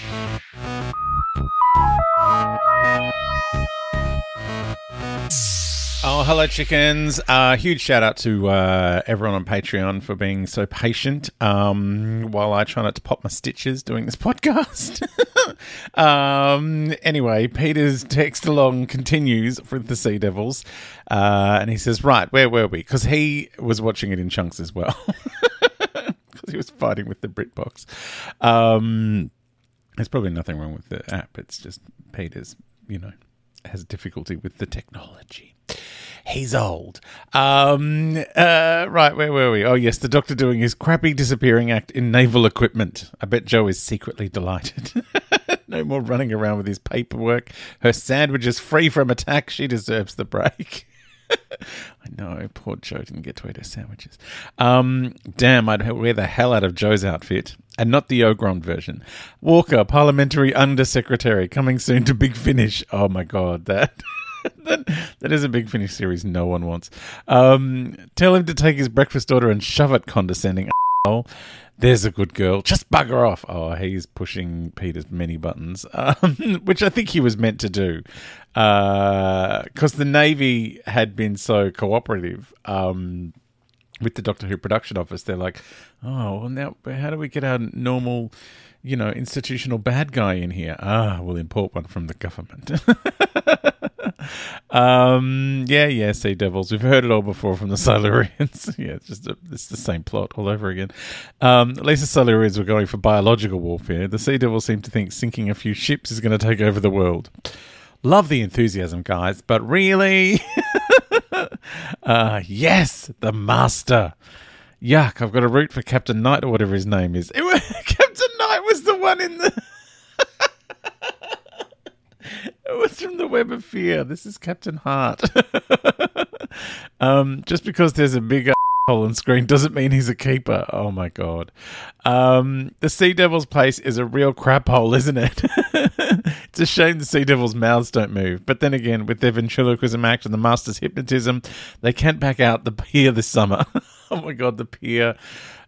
Oh, hello, chickens. Uh, huge shout out to uh, everyone on Patreon for being so patient um, while I try not to pop my stitches doing this podcast. um, anyway, Peter's text along continues with the Sea Devils, uh, and he says, Right, where were we? Because he was watching it in chunks as well. Because he was fighting with the BritBox. Um, there's probably nothing wrong with the app. It's just Peter's, you know, has difficulty with the technology. He's old. Um, uh, right, where were we? Oh, yes, the doctor doing his crappy disappearing act in naval equipment. I bet Jo is secretly delighted. no more running around with his paperwork. Her sandwich is free from attack. She deserves the break. I know, poor Jo didn't get to eat her sandwiches. Um, damn, I'd wear the hell out of Jo's outfit, and not the Ogron version. Walker, Parliamentary Undersecretary, coming soon to Big Finish. Oh my god, that. that, that is a big finish series no one wants. Um, tell him to take his breakfast order and shove it, condescending asshole. There's a good girl. Just bugger off. Oh, he's pushing Peter's many buttons, um, which I think he was meant to do. Because the Navy had been so cooperative um, with the Doctor Who production office. They're like, oh, well, now how do we get our normal, you know, institutional bad guy in here? Ah, we'll import one from the government. um, yeah, yeah, Sea Devils. We've heard it all before from the Silurians. yeah, it's just a, it's the same plot all over again. Um, at least the Silurians were going for biological warfare. The Sea Devils seem to think sinking a few ships is going to take over the world. Love the enthusiasm, guys, but really, uh, yes, the Master. Yuck! I've got to root for Captain Knight or whatever his name is. Was, Captain Knight was the one in the. It was from the Web of Fear. This is Captain Hart. um, just because there's a big hole on screen doesn't mean he's a keeper. Oh my god. Um, the Sea Devil's place is a real crap hole, isn't it? it's a shame the Sea Devil's mouths don't move. But then again, with their ventriloquism act and the Master's hypnotism, they can't back out the pier this summer. oh my god, the pier.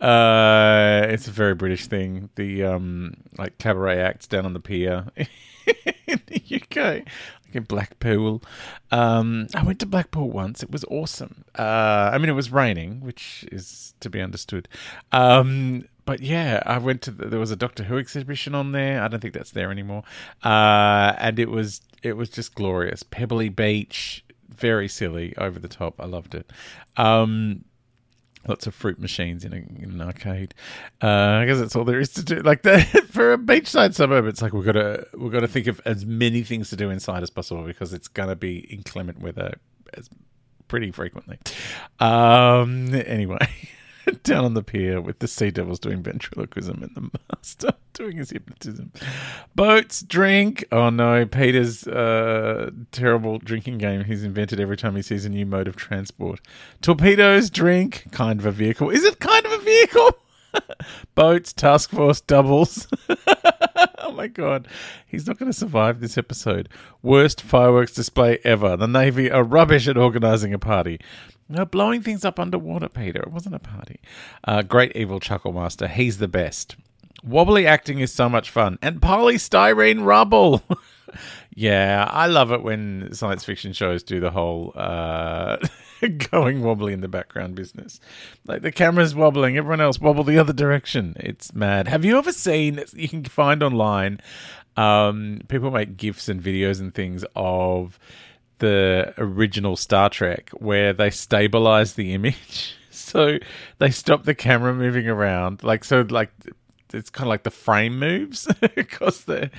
Uh, it's a very British thing. The um, like cabaret acts down on the pier in the UK, like in Blackpool. Um, I went to Blackpool once. It was awesome. Uh, I mean, it was raining, which is to be understood. Um, but yeah, I went to. The, there was a Doctor Who exhibition on there. I don't think that's there anymore. Uh, and it was it was just glorious. Pebbly Beach, very silly, over the top. I loved it. Um, lots of fruit machines in, a, in an arcade. Uh, I guess that's all there is to do. Like that for a beachside suburb, it's like we've got to we've got to think of as many things to do inside as possible because it's going to be inclement weather pretty frequently. Um, anyway. down on the pier with the sea devils doing ventriloquism and the master doing his hypnotism. Boats, drink. Oh no, Peter's uh, terrible drinking game he's invented every time he sees a new mode of transport. Torpedoes, drink. Kind of a vehicle. Is it kind of a vehicle? Boats, task force, doubles. Oh my god, he's not going to survive this episode. Worst fireworks display ever. The Navy are rubbish at organising a party. No, blowing things up underwater, Peter. It wasn't a party. Uh, great evil chuckle master. He's the best. Wobbly acting is so much fun. And polystyrene rubble. yeah, I love it when science fiction shows do the whole uh, going wobbly in the background business. Like the camera's wobbling, everyone else wobble the other direction. It's mad. Have you ever seen, you can find online, um, people make GIFs and videos and things of the original Star Trek where they stabilize the image. So they stop the camera moving around. Like, so, like, it's kind of like the frame moves because the,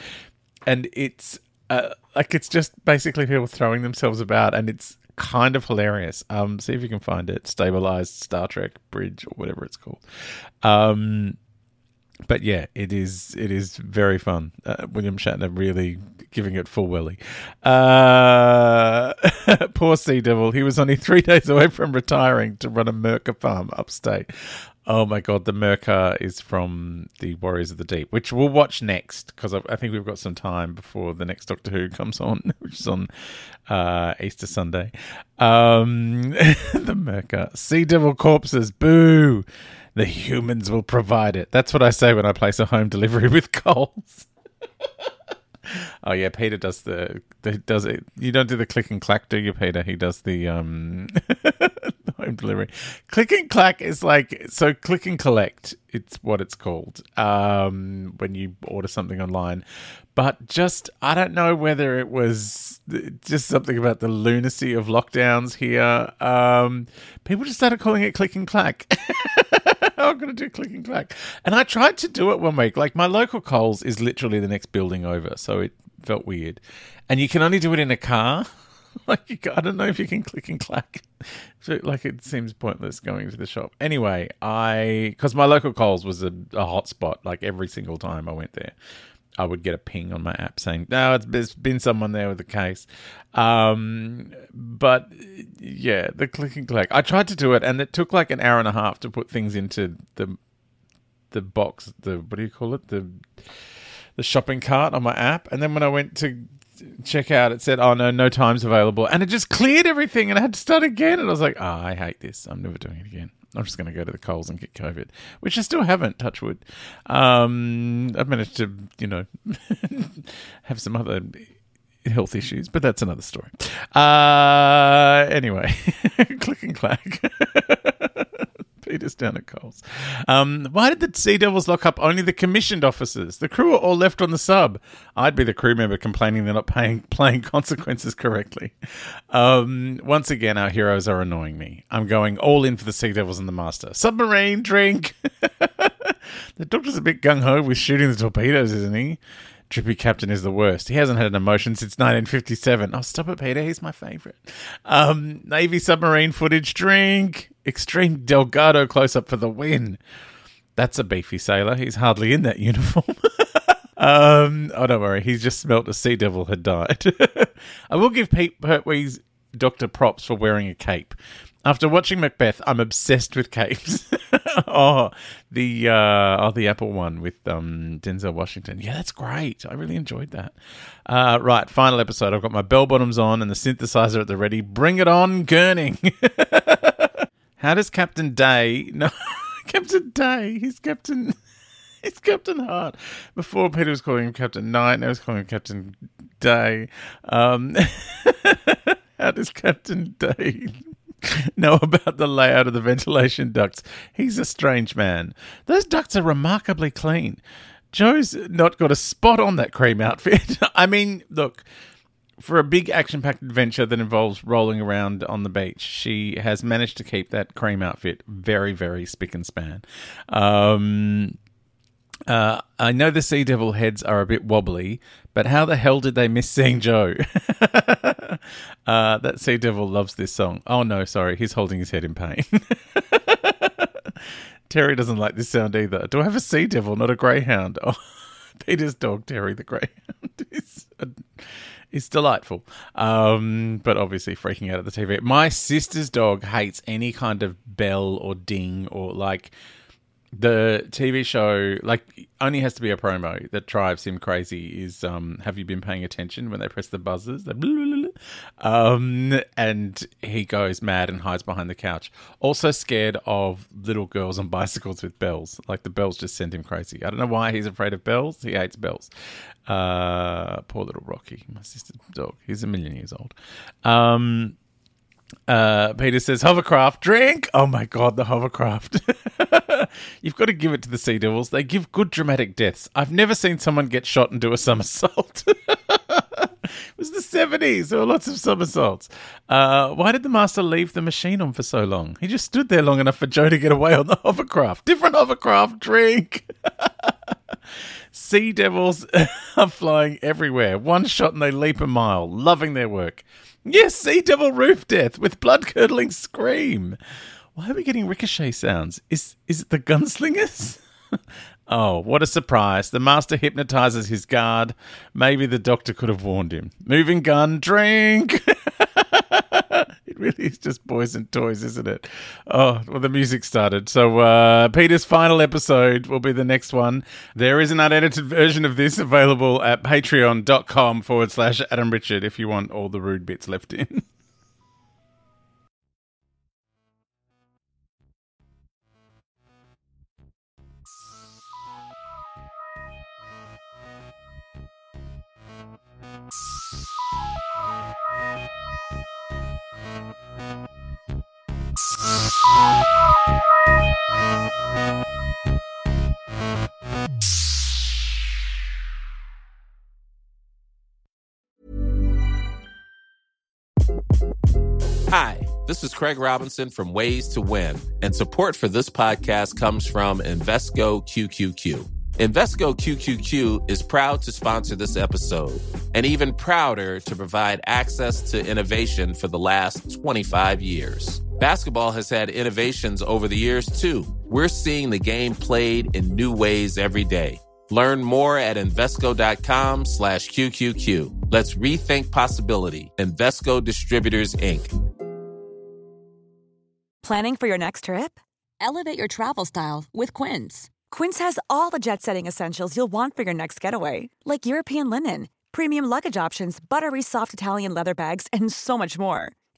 and it's, uh, like, it's just basically people throwing themselves about and it's kind of hilarious. Um, see if you can find it. Stabilized Star Trek Bridge or whatever it's called. Um, but yeah, it is it is very fun. Uh, William Shatner really giving it full willy. Uh, poor Sea Devil. He was only three days away from retiring to run a Myrka farm upstate. Oh my god, the Myrka is from the Warriors of the Deep, which we'll watch next because I, I, think we've got some time before the next Doctor Who comes on, which is on uh, Easter Sunday. Um, the Myrka. Sea Devil corpses, boo! The humans will provide it. That's what I say when I place a home delivery with Coles. oh yeah, Peter does the, the does it. You don't do the click and clack, do you, Peter? He does the um home delivery. Click and clack is like so. Click and collect. It's what it's called um, when you order something online. But just I don't know whether it was just something about the lunacy of lockdowns here. Um, people just started calling it click and clack. I'm going to do click and clack. And I tried to do it one week. Like my local Coles is literally the next building over, so it felt weird. And you can only do it in a car. like I don't know if you can click and clack. So, like it seems pointless going to the shop. Anyway, I because my local Coles was a, a hot spot. Like every single time I went there, I would get a ping on my app saying, "No, it's, there's been someone there with a case." Um, but yeah, the click and collect. I tried to do it, and it took like an hour and a half to put things into the the box. The what do you call it? The the shopping cart on my app, and then when I went to check out, it said, "Oh no, no times available," and it just cleared everything, and I had to start again. And I was like, "Oh, I hate this. I'm never doing it again." I'm just going to go to the Coles and get COVID, which I still haven't, touch wood. Um, I've managed to, you know, have some other health issues, but that's another story. Uh, anyway, click and clack. Peter's down at Coles. Um, why did the Sea Devils lock up only the commissioned officers? The crew are all left on the sub. I'd be the crew member complaining they're not paying, playing consequences correctly. Um, once again, our heroes are annoying me. I'm going all in for the Sea Devils and the Master. Submarine, drink. the Doctor's a bit gung ho with shooting the torpedoes, isn't he? Drippy Captain is the worst. He hasn't had an emotion since 1957. Oh, stop it, Peter. He's my favourite. Um, Navy submarine footage. Drink. Extreme Delgado close up for the win. That's a beefy sailor. He's hardly in that uniform. um, oh, don't worry. He's just smelt a sea devil had died. I will give Pete Pertwee's Doctor props for wearing a cape. After watching Macbeth, I'm obsessed with capes. oh, the uh, oh the Apple one with um, Denzel Washington. Yeah, that's great. I really enjoyed that. Uh, right, final episode. I've got my bell bottoms on and the synthesizer at the ready. Bring it on, gurning. How does Captain Day? No, Captain Day. He's Captain. He's Captain Hart. Before Peter was calling him Captain Knight, now he's calling him Captain Day. Um, how does Captain Day know about the layout of the ventilation ducts. He's a strange man. Those ducts are remarkably clean. Jo's not got a spot on that cream outfit. I mean, look, for a big action packed adventure that involves rolling around on the beach, she has managed to keep that cream outfit very, very spick and span. Um, uh, I know the Sea Devil heads are a bit wobbly, but how the hell did they miss seeing Jo? uh, that Sea Devil loves this song. Oh no, sorry, he's holding his head in pain. Terry doesn't like this sound either. Do I have a sea devil, not a greyhound? Oh, Peter's dog, Terry the greyhound, is is delightful. Um, but obviously freaking out at the TV. My sister's dog hates any kind of bell or ding or like the TV show, like, only has to be a promo that drives him crazy. Is um, have you been paying attention when they press the buzzers? Blah, blah, blah. Um, and he goes mad and hides behind the couch. Also scared of little girls on bicycles with bells. Like the bells just send him crazy. I don't know why he's afraid of bells. He hates bells. Uh, poor little Rocky, my sister's dog. He's a million years old. Um, uh, Peter says, hovercraft, drink. Oh my God, the hovercraft. You've got to give it to the Sea Devils. They give good dramatic deaths. I've never seen someone get shot and do a somersault. it was the 70s. There were lots of somersaults. Uh, why did the master leave the machine on for so long? He just stood there long enough for Jo to get away on the hovercraft. Different hovercraft, drink. sea devils are flying everywhere. One shot and they leap a mile, loving their work. Yes, Sea Devil Roof Death with blood curdling scream. Why are we getting ricochet sounds? Is is it the gunslingers? oh, what a surprise. The master hypnotizes his guard. Maybe the doctor could have warned him. Moving gun, drink. really is just boys and toys, isn't it? Oh, well, the music started. So, uh, Peter's final episode will be the next one. There is an unedited version of this available at patreon.com forward slash Adam Richard if you want all the rude bits left in. Hi, this is Craig Robinson from Ways to Win, and support for this podcast comes from Invesco QQQ. Invesco QQQ is proud to sponsor this episode and even prouder to provide access to innovation for the last 25 years. Basketball has had innovations over the years, too. We're seeing the game played in new ways every day. Learn more at Invesco.com slash QQQ. Let's rethink possibility. Invesco Distributors, Inc. Planning for your next trip? Elevate your travel style with Quince. Quince has all the jet setting essentials you'll want for your next getaway, like European linen, premium luggage options, buttery soft Italian leather bags, and so much more.